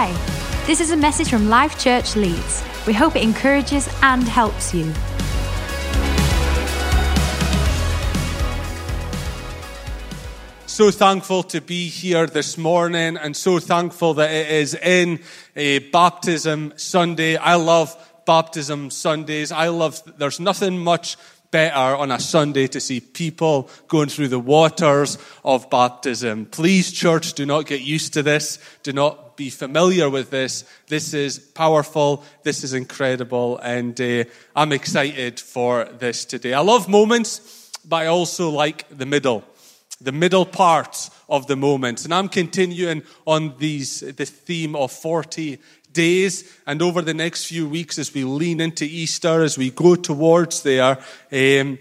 Hi, this is a message from Life Church Leeds. We hope it encourages and helps you. So thankful to be here this morning and so thankful that it is in a baptism Sunday. I love baptism Sundays. I love, there's nothing much better on a Sunday to see people going through the waters of baptism. Please, church, do not get used to this. Do not be familiar with this. This is powerful. This is incredible. And uh, I'm excited for this today. I love moments, but I also like the middle. The middle part of the moments. And I'm continuing on these, the theme of 40 days and over the next few weeks as we lean into Easter, as we go towards there, um,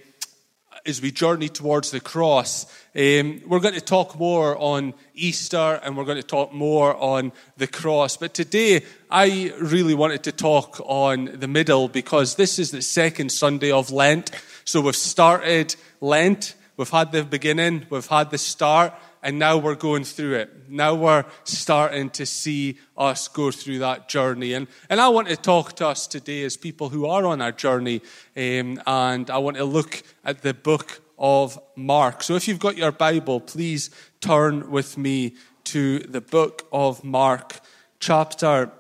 as we journey towards the cross, um, we're going to talk more on Easter and we're going to talk more on the cross. But today, I really wanted to talk on the middle because this is the second Sunday of Lent. So we've started Lent, we've had the beginning, we've had the start, and now we're going through it. Now we're starting to see us go through that journey. And, and I want to talk to us today as people who are on our journey, um, and I want to look at the book of Mark. So if you've got your Bible, please turn with me to the book of Mark, chapter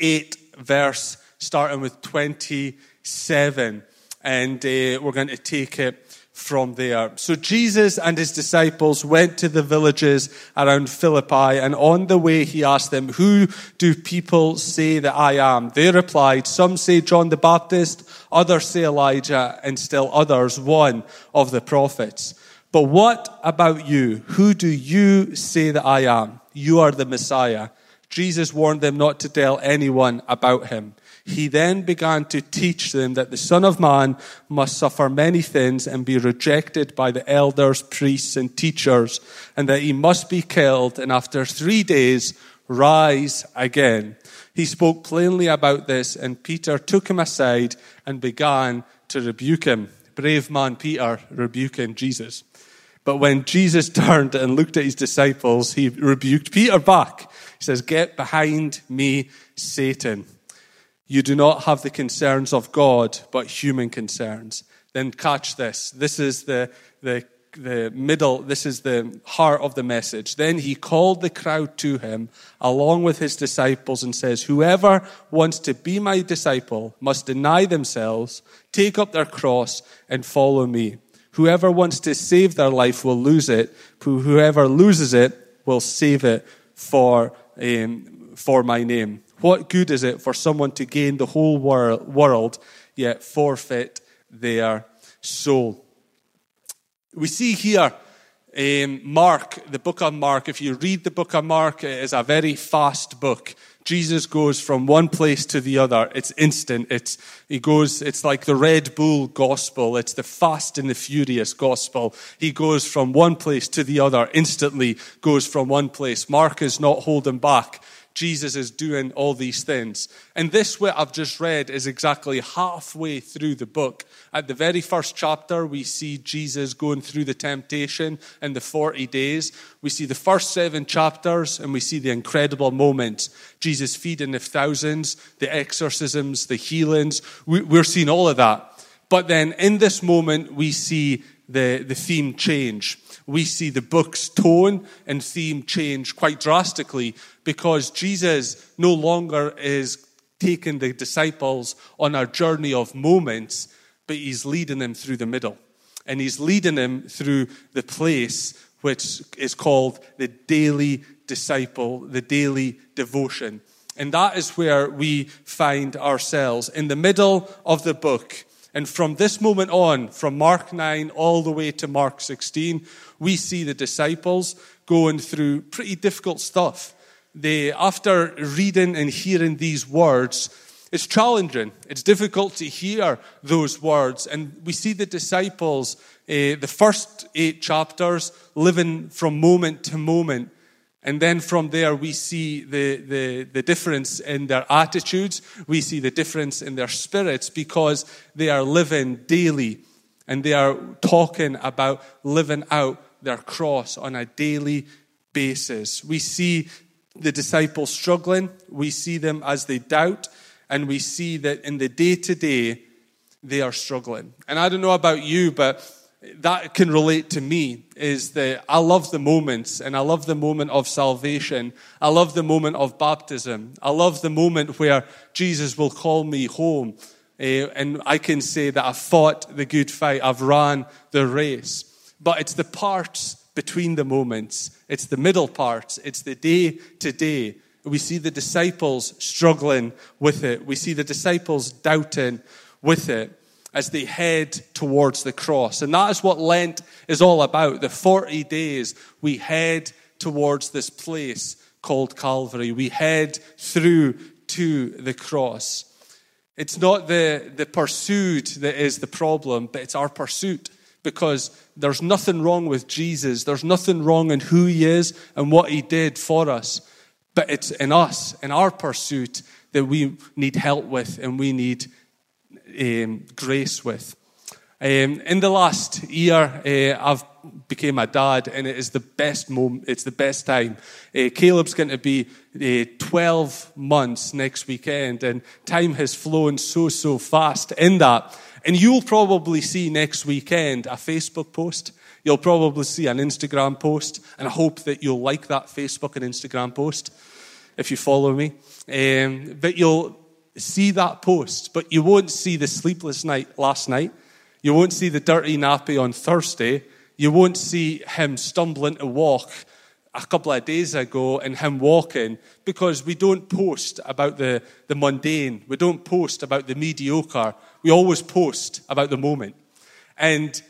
8, verse starting with 27. And uh, we're going to take it from there. So Jesus and his disciples went to the villages around Philippi, and on the way he asked them, Who do people say that I am? They replied, Some say John the Baptist, others say Elijah, and still others one of the prophets. But what about you? Who do you say that I am? You are the Messiah. Jesus warned them not to tell anyone about him. He then began to teach them that the Son of Man must suffer many things and be rejected by the elders, priests, and teachers, and that he must be killed and after three days rise again. He spoke plainly about this, and Peter took him aside and began to rebuke him. Brave man Peter rebuking Jesus. But when Jesus turned and looked at his disciples, he rebuked Peter back. He says, Get behind me, Satan. You do not have the concerns of God, but human concerns. Then catch this. This is the, the, the middle, this is the heart of the message. Then he called the crowd to him along with his disciples and says, Whoever wants to be my disciple must deny themselves, take up their cross, and follow me. Whoever wants to save their life will lose it. Whoever loses it will save it for, um, for my name. What good is it for someone to gain the whole world yet forfeit their soul? We see here um, Mark, the book of Mark. If you read the book of Mark, it is a very fast book. Jesus goes from one place to the other. It's instant. It's, he goes, it's like the Red Bull gospel. It's the fast and the furious gospel. He goes from one place to the other instantly, goes from one place. Mark is not holding back. Jesus is doing all these things. And this, what I've just read, is exactly halfway through the book. At the very first chapter, we see Jesus going through the temptation and the 40 days. We see the first seven chapters and we see the incredible moments. Jesus feeding the thousands, the exorcisms, the healings. We're seeing all of that. But then in this moment, we see the, the theme change we see the book's tone and theme change quite drastically because Jesus no longer is taking the disciples on a journey of moments, but he's leading them through the middle. And he's leading them through the place which is called the daily disciple, the daily devotion. And that is where we find ourselves in the middle of the book. And from this moment on, from Mark 9 all the way to Mark 16, we see the disciples going through pretty difficult stuff. They, after reading and hearing these words, it's challenging. It's difficult to hear those words. And we see the disciples, uh, the first eight chapters, living from moment to moment and then from there, we see the, the, the, difference in their attitudes. We see the difference in their spirits because they are living daily and they are talking about living out their cross on a daily basis. We see the disciples struggling, we see them as they doubt, and we see that in the day to day, they are struggling. And I don't know about you, but that can relate to me is that I love the moments and I love the moment of salvation. I love the moment of baptism. I love the moment where Jesus will call me home. Uh, and I can say that I've fought the good fight. I've ran the race. But it's the parts between the moments. It's the middle parts. It's the day to day. We see the disciples struggling with it. We see the disciples doubting with it as they head towards the cross. And that is what Lent is all about. The 40 days we head towards this place called Calvary. We head through to the cross. It's not the, the pursuit that is the problem, but it's our pursuit because there's nothing wrong with Jesus. There's nothing wrong in who he is and what he did for us. But it's in us, in our pursuit, that we need help with and we need um, grace with. Um, in the last year, uh, I've became a dad, and it is the best moment. It's the best time. Uh, Caleb's going to be uh, 12 months next weekend, and time has flown so so fast in that. And you'll probably see next weekend a Facebook post. You'll probably see an Instagram post, and I hope that you'll like that Facebook and Instagram post if you follow me. Um, but you'll see that post, but you won't see the sleepless night last night. You won't see the dirty nappy on Thursday. You won't see him stumbling to walk a couple of days ago and him walking because we don't post about the, the mundane. We don't post about the mediocre. We always post about the moment. And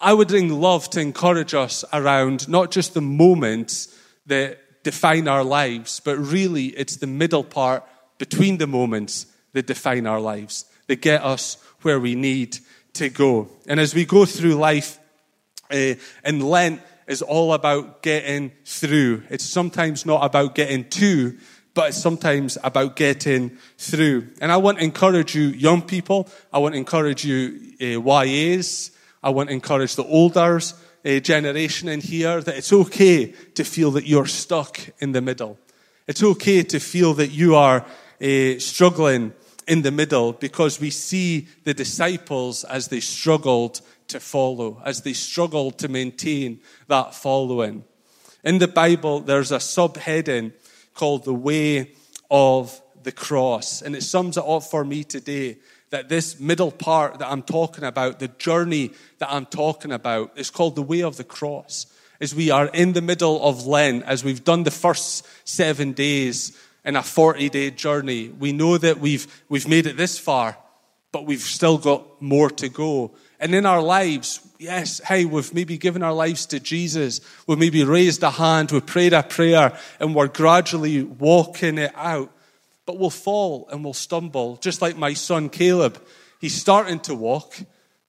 I would love to encourage us around not just the moments that define our lives, but really it's the middle part between the moments that define our lives, that get us where we need to go. And as we go through life, uh, and Lent is all about getting through. It's sometimes not about getting to, but it's sometimes about getting through. And I want to encourage you, young people. I want to encourage you, uh, YAs. I want to encourage the older uh, generation in here that it's okay to feel that you're stuck in the middle. It's okay to feel that you are uh, struggling in the middle because we see the disciples as they struggled to follow, as they struggled to maintain that following. In the Bible, there's a subheading called the way of the cross. And it sums it up for me today that this middle part that I'm talking about, the journey that I'm talking about, is called the way of the cross. As we are in the middle of Lent, as we've done the first seven days in a 40 day journey. We know that we've, we've made it this far, but we've still got more to go. And in our lives, yes, hey, we've maybe given our lives to Jesus. We've maybe raised a hand, we've prayed a prayer, and we're gradually walking it out. But we'll fall and we'll stumble, just like my son Caleb. He's starting to walk,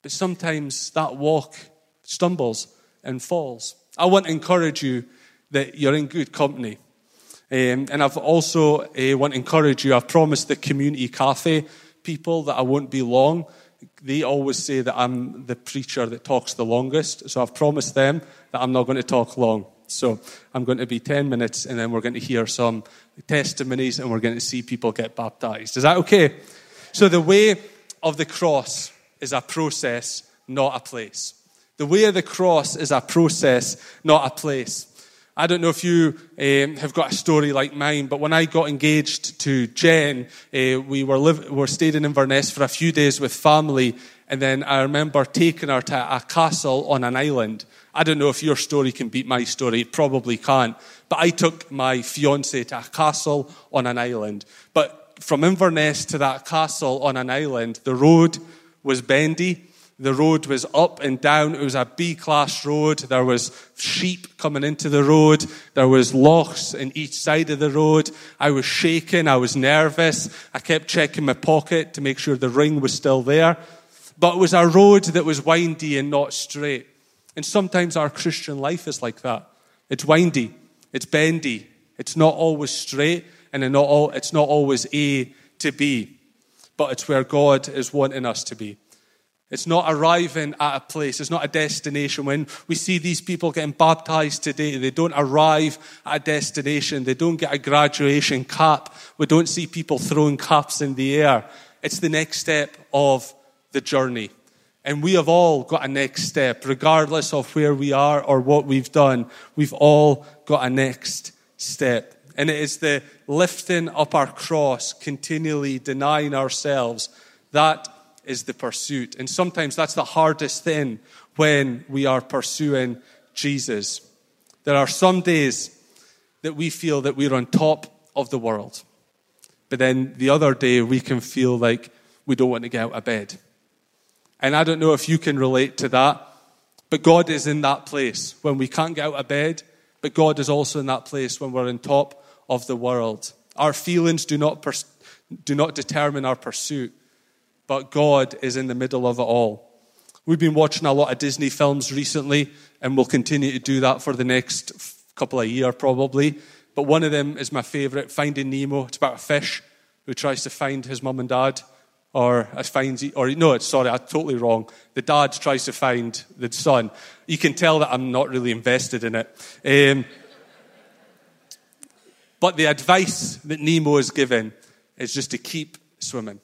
but sometimes that walk stumbles and falls. I want to encourage you that you're in good company. Um, and I've also uh, want to encourage you. I've promised the community cafe people that I won't be long. They always say that I'm the preacher that talks the longest. So I've promised them that I'm not going to talk long. So I'm going to be 10 minutes and then we're going to hear some testimonies and we're going to see people get baptized. Is that okay? So the way of the cross is a process, not a place. The way of the cross is a process, not a place. I don't know if you um, have got a story like mine, but when I got engaged to Jen, uh, we were, live, were staying in Inverness for a few days with family, and then I remember taking her to a castle on an island. I don't know if your story can beat my story, it probably can't. But I took my fiance to a castle on an island. But from Inverness to that castle on an island, the road was bendy the road was up and down. It was a B class road. There was sheep coming into the road. There was lochs in each side of the road. I was shaking. I was nervous. I kept checking my pocket to make sure the ring was still there. But it was a road that was windy and not straight. And sometimes our Christian life is like that. It's windy. It's bendy. It's not always straight and it's not always A to B. But it's where God is wanting us to be. It's not arriving at a place. It's not a destination. When we see these people getting baptized today, they don't arrive at a destination. They don't get a graduation cap. We don't see people throwing caps in the air. It's the next step of the journey. And we have all got a next step, regardless of where we are or what we've done. We've all got a next step. And it is the lifting up our cross, continually denying ourselves. That is the pursuit. And sometimes that's the hardest thing when we are pursuing Jesus. There are some days that we feel that we're on top of the world. But then the other day we can feel like we don't want to get out of bed. And I don't know if you can relate to that, but God is in that place when we can't get out of bed, but God is also in that place when we're on top of the world. Our feelings do not, pers- do not determine our pursuit, but God is in the middle of it all. We've been watching a lot of Disney films recently, and we'll continue to do that for the next couple of years probably. But one of them is my favorite, Finding Nemo. It's about a fish who tries to find his mum and dad, or finds, or no, it's sorry, I'm totally wrong. The dad tries to find the son. You can tell that I'm not really invested in it. Um, but the advice that Nemo is given is just to keep swimming.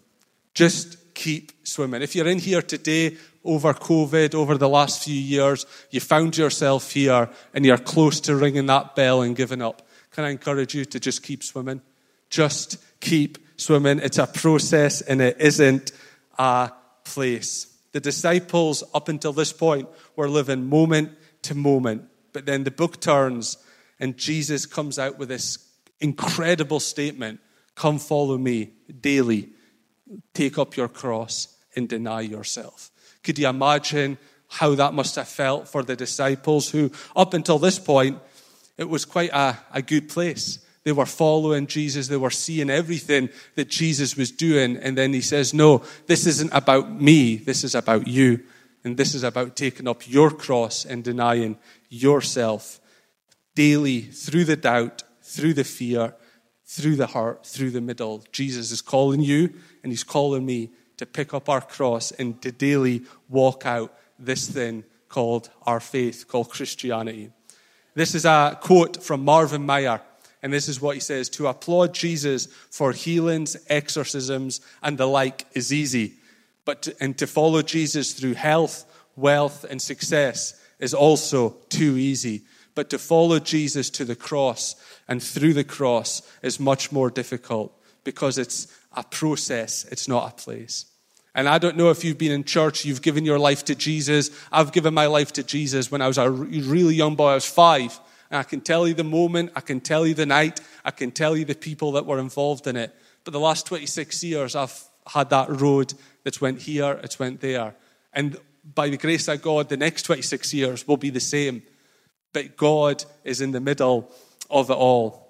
Just keep swimming. If you're in here today over COVID, over the last few years, you found yourself here and you're close to ringing that bell and giving up, can I encourage you to just keep swimming? Just keep swimming. It's a process and it isn't a place. The disciples, up until this point, were living moment to moment. But then the book turns and Jesus comes out with this incredible statement Come follow me daily. Take up your cross and deny yourself. Could you imagine how that must have felt for the disciples who, up until this point, it was quite a, a good place. They were following Jesus. They were seeing everything that Jesus was doing. And then he says, No, this isn't about me. This is about you. And this is about taking up your cross and denying yourself daily through the doubt through the fear, through the heart, through the middle. Jesus is calling you and he's calling me to pick up our cross and to daily walk out this thing called our faith, called Christianity. This is a quote from Marvin Meyer, and this is what he says To applaud Jesus for healings, exorcisms, and the like is easy, but to, and to follow Jesus through health, wealth, and success is also too easy. But to follow Jesus to the cross and through the cross is much more difficult because it's a process, it's not a place. And I don't know if you've been in church, you've given your life to Jesus. I've given my life to Jesus when I was a really young boy. I was five. And I can tell you the moment, I can tell you the night, I can tell you the people that were involved in it. But the last 26 years, I've had that road that's went here, it's went there. And by the grace of God, the next 26 years will be the same but God is in the middle of it all.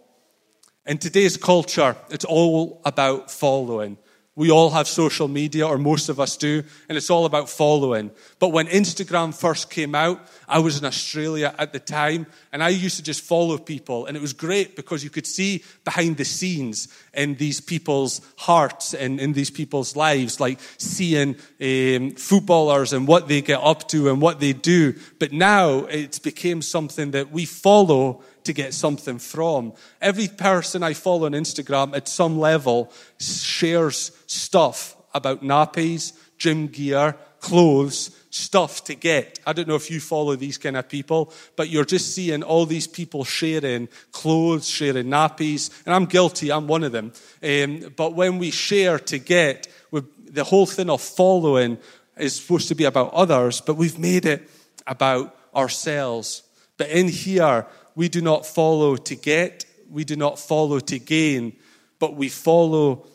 In today's culture, it's all about following. We all have social media, or most of us do, and it's all about following. But when Instagram first came out, I was in Australia at the time, and I used to just follow people. And it was great because you could see behind the scenes in these people's hearts and in these people's lives, like seeing um, footballers and what they get up to and what they do. But now it's became something that we follow to get something from. Every person I follow on Instagram at some level shares stuff about nappies, gym gear, clothes, stuff to get. I don't know if you follow these kind of people, but you're just seeing all these people sharing clothes, sharing nappies, and I'm guilty, I'm one of them. Um, but when we share to get, the whole thing of following is supposed to be about others, but we've made it about ourselves. But in here, we do not follow to get, we do not follow to gain, but we follow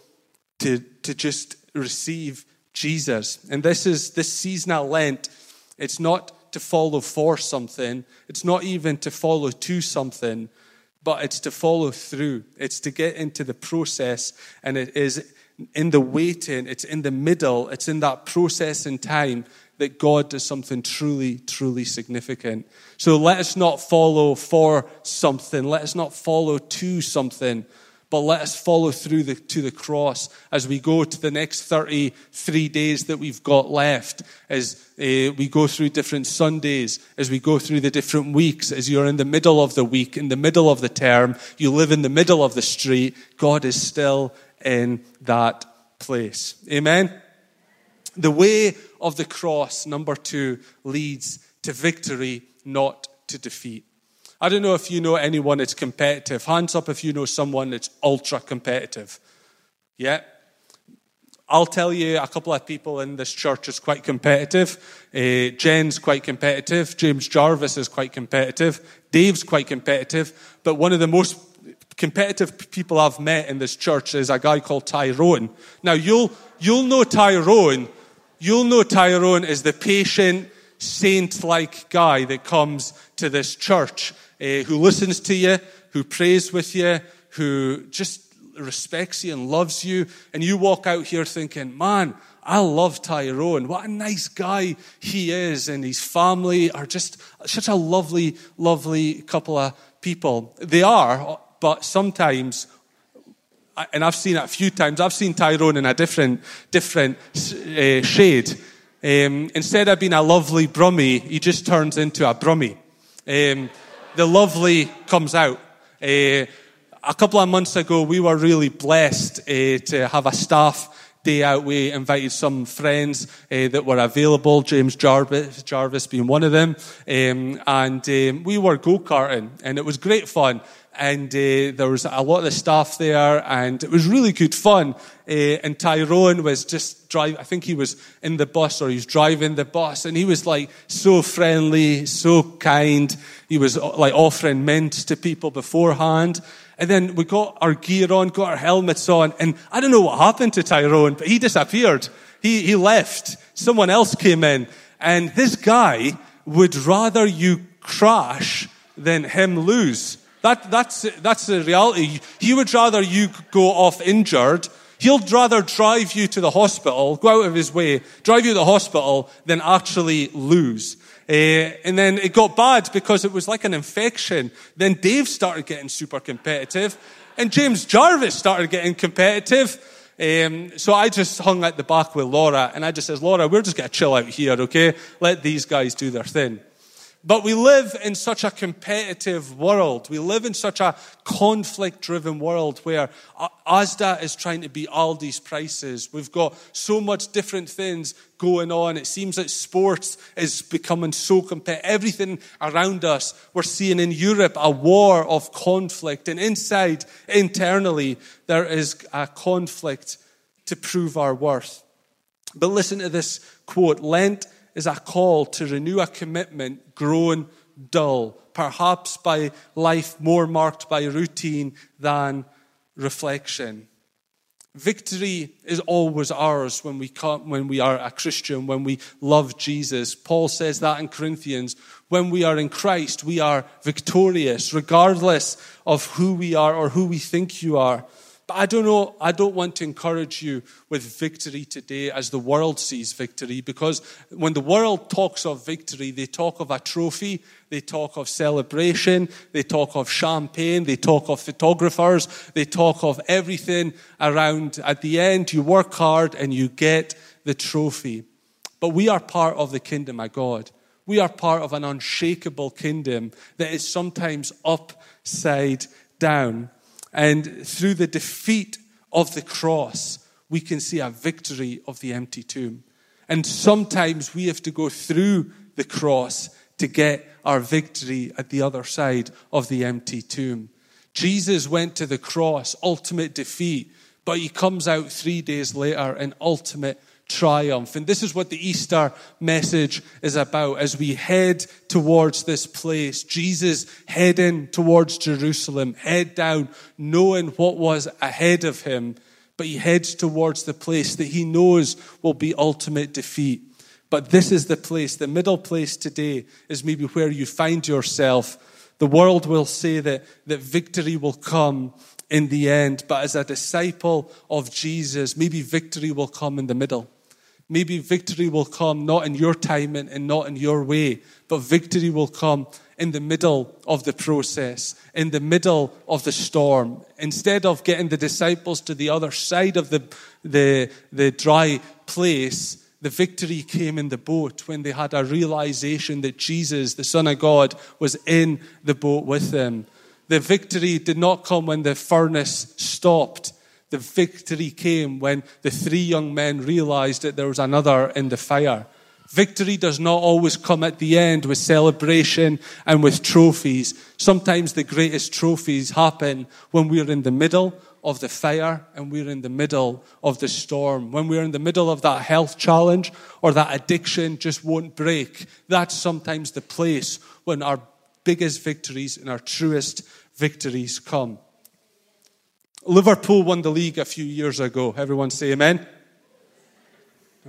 to, to just receive Jesus. And this is this seasonal Lent. It's not to follow for something, it's not even to follow to something, but it's to follow through. It's to get into the process, and it is in the waiting, it's in the middle, it's in that process in time that God does something truly, truly significant. So let us not follow for something. Let us not follow to something, But let us follow through the, to the cross as we go to the next 33 days that we've got left, as uh, we go through different Sundays, as we go through the different weeks, as you're in the middle of the week, in the middle of the term, you live in the middle of the street, God is still in that place. Amen? The way of the cross, number two, leads to victory, not to defeat. I don't know if you know anyone that's competitive. Hands up if you know someone that's ultra competitive. Yeah? I'll tell you a couple of people in this church is quite competitive. Uh, Jen's quite competitive. James Jarvis is quite competitive. Dave's quite competitive. But one of the most competitive people I've met in this church is a guy called Tyrone. Now you'll, you'll know Tyrone. You'll know Tyrone is the patient, saint-like guy that comes to this church uh, who listens to you, who prays with you, who just respects you and loves you. And you walk out here thinking, man, I love Tyrone. What a nice guy he is. And his family are just such a lovely, lovely couple of people. They are, but sometimes and I've seen it a few times. I've seen Tyrone in a different, different uh, shade. Um, instead of being a lovely Brummie, he just turns into a Brummie. Um, the lovely comes out. Uh, a couple of months ago, we were really blessed uh, to have a staff day out. We invited some friends uh, that were available, James Jarvis, Jarvis being one of them. Um, and um, we were go karting, and it was great fun and uh, there was a lot of the staff there, and it was really good fun. Uh, and Tyrone was just driving, I think he was in the bus or he was driving the bus, and he was like so friendly, so kind. He was uh, like offering mints to people beforehand. And then we got our gear on, got our helmets on, and I don't know what happened to Tyrone, but he disappeared. He, he left. Someone else came in. And this guy would rather you crash than him lose. That, that's, that's the reality. He would rather you go off injured. He'll rather drive you to the hospital, go out of his way, drive you to the hospital than actually lose. Uh, and then it got bad because it was like an infection. Then Dave started getting super competitive and James Jarvis started getting competitive. Um, so I just hung at the back with Laura and I just says, Laura, we're just going to chill out here, okay? Let these guys do their thing. But we live in such a competitive world. We live in such a conflict driven world where Asda is trying to beat Aldi's prices. We've got so much different things going on. It seems that sports is becoming so competitive. Everything around us, we're seeing in Europe a war of conflict. And inside, internally, there is a conflict to prove our worth. But listen to this quote Lent is a call to renew a commitment grown dull, perhaps by life more marked by routine than reflection. Victory is always ours when we, come, when we are a Christian, when we love Jesus. Paul says that in Corinthians. When we are in Christ, we are victorious, regardless of who we are or who we think you are. But I don't know, I don't want to encourage you with victory today as the world sees victory, because when the world talks of victory, they talk of a trophy, they talk of celebration, they talk of champagne, they talk of photographers, they talk of everything around. At the end, you work hard and you get the trophy. But we are part of the kingdom of God. We are part of an unshakable kingdom that is sometimes upside down. And through the defeat of the cross, we can see a victory of the empty tomb. And sometimes we have to go through the cross to get our victory at the other side of the empty tomb. Jesus went to the cross, ultimate defeat, but he comes out three days later in ultimate triumph. And this is what the Easter message is about as we head towards this place. Jesus heading towards Jerusalem, head down, knowing what was ahead of him, but he heads towards the place that he knows will be ultimate defeat. But this is the place, the middle place today is maybe where you find yourself. The world will say that, that victory will come in the end, but as a disciple of Jesus, maybe victory will come in the middle. Maybe victory will come not in your timing and not in your way, but victory will come in the middle of the process, in the middle of the storm. Instead of getting the disciples to the other side of the, the, the dry place, the victory came in the boat when they had a realization that Jesus, the Son of God, was in the boat with them. The victory did not come when the furnace stopped. The victory came when the three young men realized that there was another in the fire. Victory does not always come at the end with celebration and with trophies. Sometimes the greatest trophies happen when we're in the middle of the fire and we're in the middle of the storm. When we're in the middle of that health challenge or that addiction just won't break. That's sometimes the place when our biggest victories and our truest victories come. Liverpool won the league a few years ago. Everyone say amen.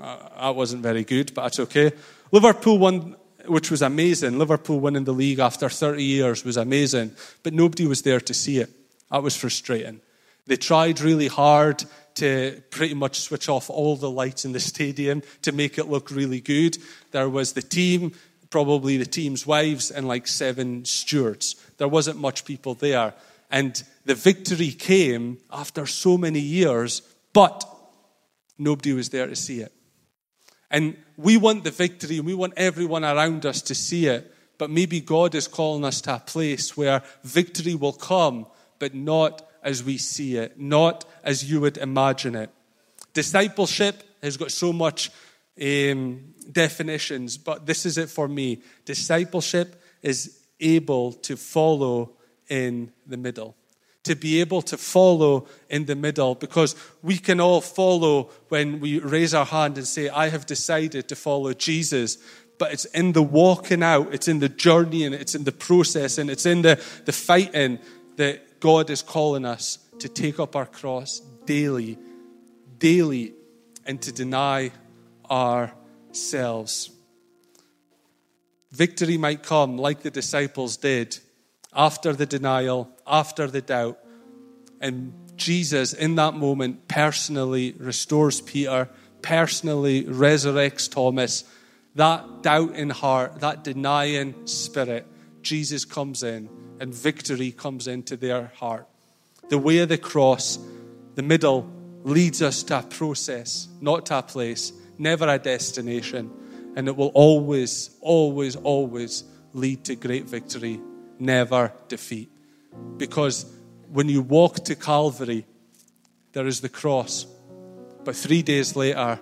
Uh, that wasn't very good, but that's okay. Liverpool won, which was amazing. Liverpool winning the league after 30 years was amazing, but nobody was there to see it. That was frustrating. They tried really hard to pretty much switch off all the lights in the stadium to make it look really good. There was the team, probably the team's wives, and like seven stewards. There wasn't much people there. And the victory came after so many years, but nobody was there to see it. And we want the victory and we want everyone around us to see it. But maybe God is calling us to a place where victory will come, but not as we see it, not as you would imagine it. Discipleship has got so much um, definitions, but this is it for me. Discipleship is able to follow in the middle. To be able to follow in the middle, because we can all follow when we raise our hand and say, I have decided to follow Jesus. But it's in the walking out, it's in the journey, and it's in the process, and it's in the, the fighting that God is calling us to take up our cross daily, daily, and to deny ourselves. Victory might come like the disciples did after the denial, after the doubt. And Jesus, in that moment, personally restores Peter, personally resurrects Thomas. That doubting heart, that denying spirit, Jesus comes in and victory comes into their heart. The way of the cross, the middle, leads us to a process, not to a place, never a destination. And it will always, always, always lead to great victory never defeat. Because when you walk to Calvary, there is the cross. But three days later,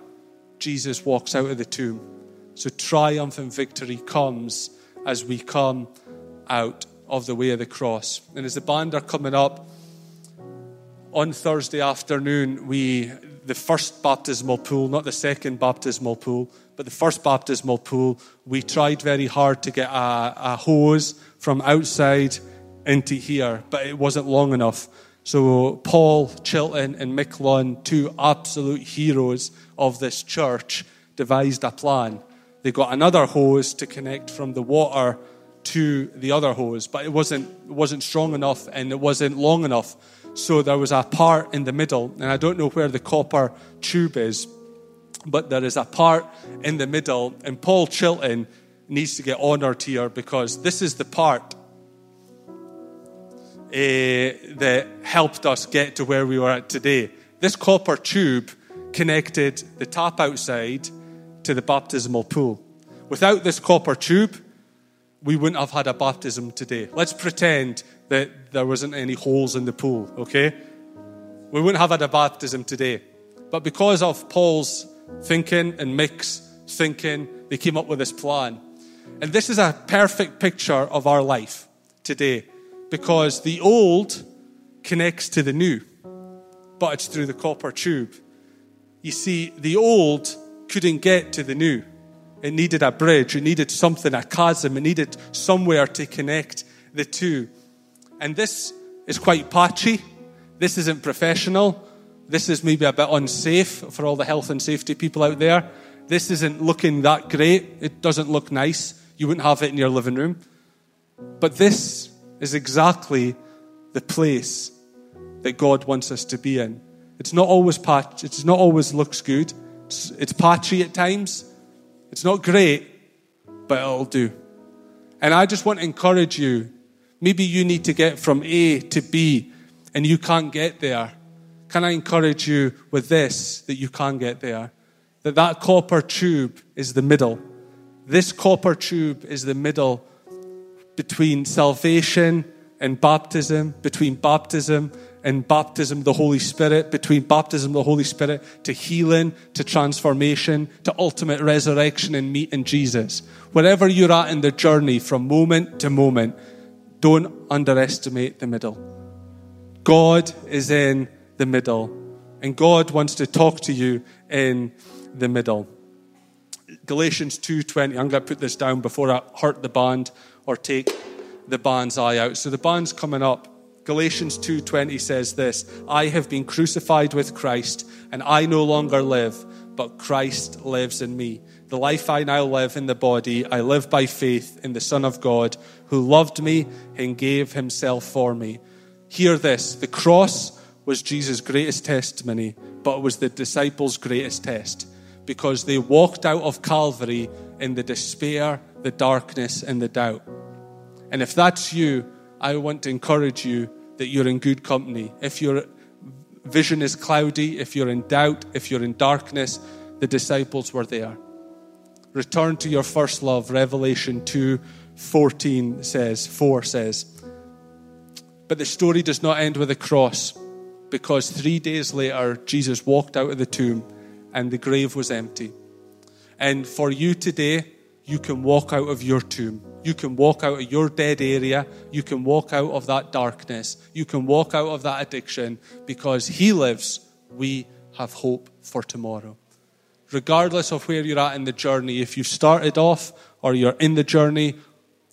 Jesus walks out of the tomb. So triumph and victory comes as we come out of the way of the cross. And as the band are coming up on Thursday afternoon, we the first baptismal pool, not the second baptismal pool, but the first baptismal pool, we tried very hard to get a, a hose from outside into here, but it wasn't long enough. So Paul Chilton and Mick Lunn, two absolute heroes of this church, devised a plan. They got another hose to connect from the water to the other hose, but it wasn't, it wasn't strong enough and it wasn't long enough. So there was a part in the middle, and I don't know where the copper tube is, but there is a part in the middle, and Paul Chilton needs to get honored here because this is the part uh, that helped us get to where we are at today. This copper tube connected the tap outside to the baptismal pool. Without this copper tube, we wouldn't have had a baptism today. Let's pretend that there wasn't any holes in the pool, okay? We wouldn't have had a baptism today. But because of Paul's thinking and Mick's thinking, they came up with this plan. And this is a perfect picture of our life today because the old connects to the new, but it's through the copper tube. You see, the old couldn't get to the new. It needed a bridge, it needed something, a chasm, it needed somewhere to connect the two. And this is quite patchy. This isn't professional. This is maybe a bit unsafe for all the health and safety people out there. This isn't looking that great. It doesn't look nice. You wouldn't have it in your living room. But this is exactly the place that God wants us to be in. It's not always patched, it's not always looks good, It's, it's patchy at times. It's not great, but it'll do. And I just want to encourage you. Maybe you need to get from A to B and you can't get there. Can I encourage you with this that you can get there? That that copper tube is the middle. This copper tube is the middle between salvation and baptism, between baptism and baptism, the Holy Spirit, between baptism, the Holy Spirit, to healing, to transformation, to ultimate resurrection and meeting Jesus. Wherever you're at in the journey from moment to moment, don't underestimate the middle. God is in the middle, and God wants to talk to you in the middle. Galatians 2:20. I'm going to put this down before I hurt the band or take the band's eye out. So the band's coming up. Galatians 2:20 says this, I have been crucified with Christ, and I no longer live, but Christ lives in me. The life I now live in the body, I live by faith in the Son of God, who loved me and gave himself for me. Hear this, the cross was Jesus' greatest testimony, but it was the disciples' greatest test because they walked out of Calvary in the despair, the darkness, and the doubt. And if that's you, I want to encourage you that you're in good company. If your vision is cloudy, if you're in doubt, if you're in darkness, the disciples were there. Return to your first love. Revelation 2 14 says, 4 says. But the story does not end with a cross because three days later, Jesus walked out of the tomb and the grave was empty. And for you today, you can walk out of your tomb. You can walk out of your dead area. You can walk out of that darkness. You can walk out of that addiction because He lives. We have hope for tomorrow. Regardless of where you're at in the journey, if you've started off or you're in the journey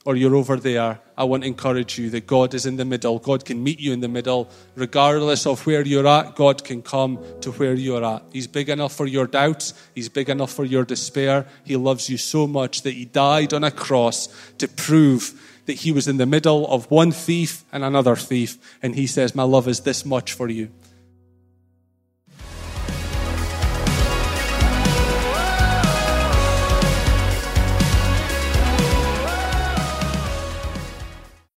or you're over there, I want to encourage you that God is in the middle. God can meet you in the middle. Regardless of where you're at, God can come to where you're at. He's big enough for your doubts, He's big enough for your despair. He loves you so much that He died on a cross to prove that He was in the middle of one thief and another thief. And He says, My love is this much for you.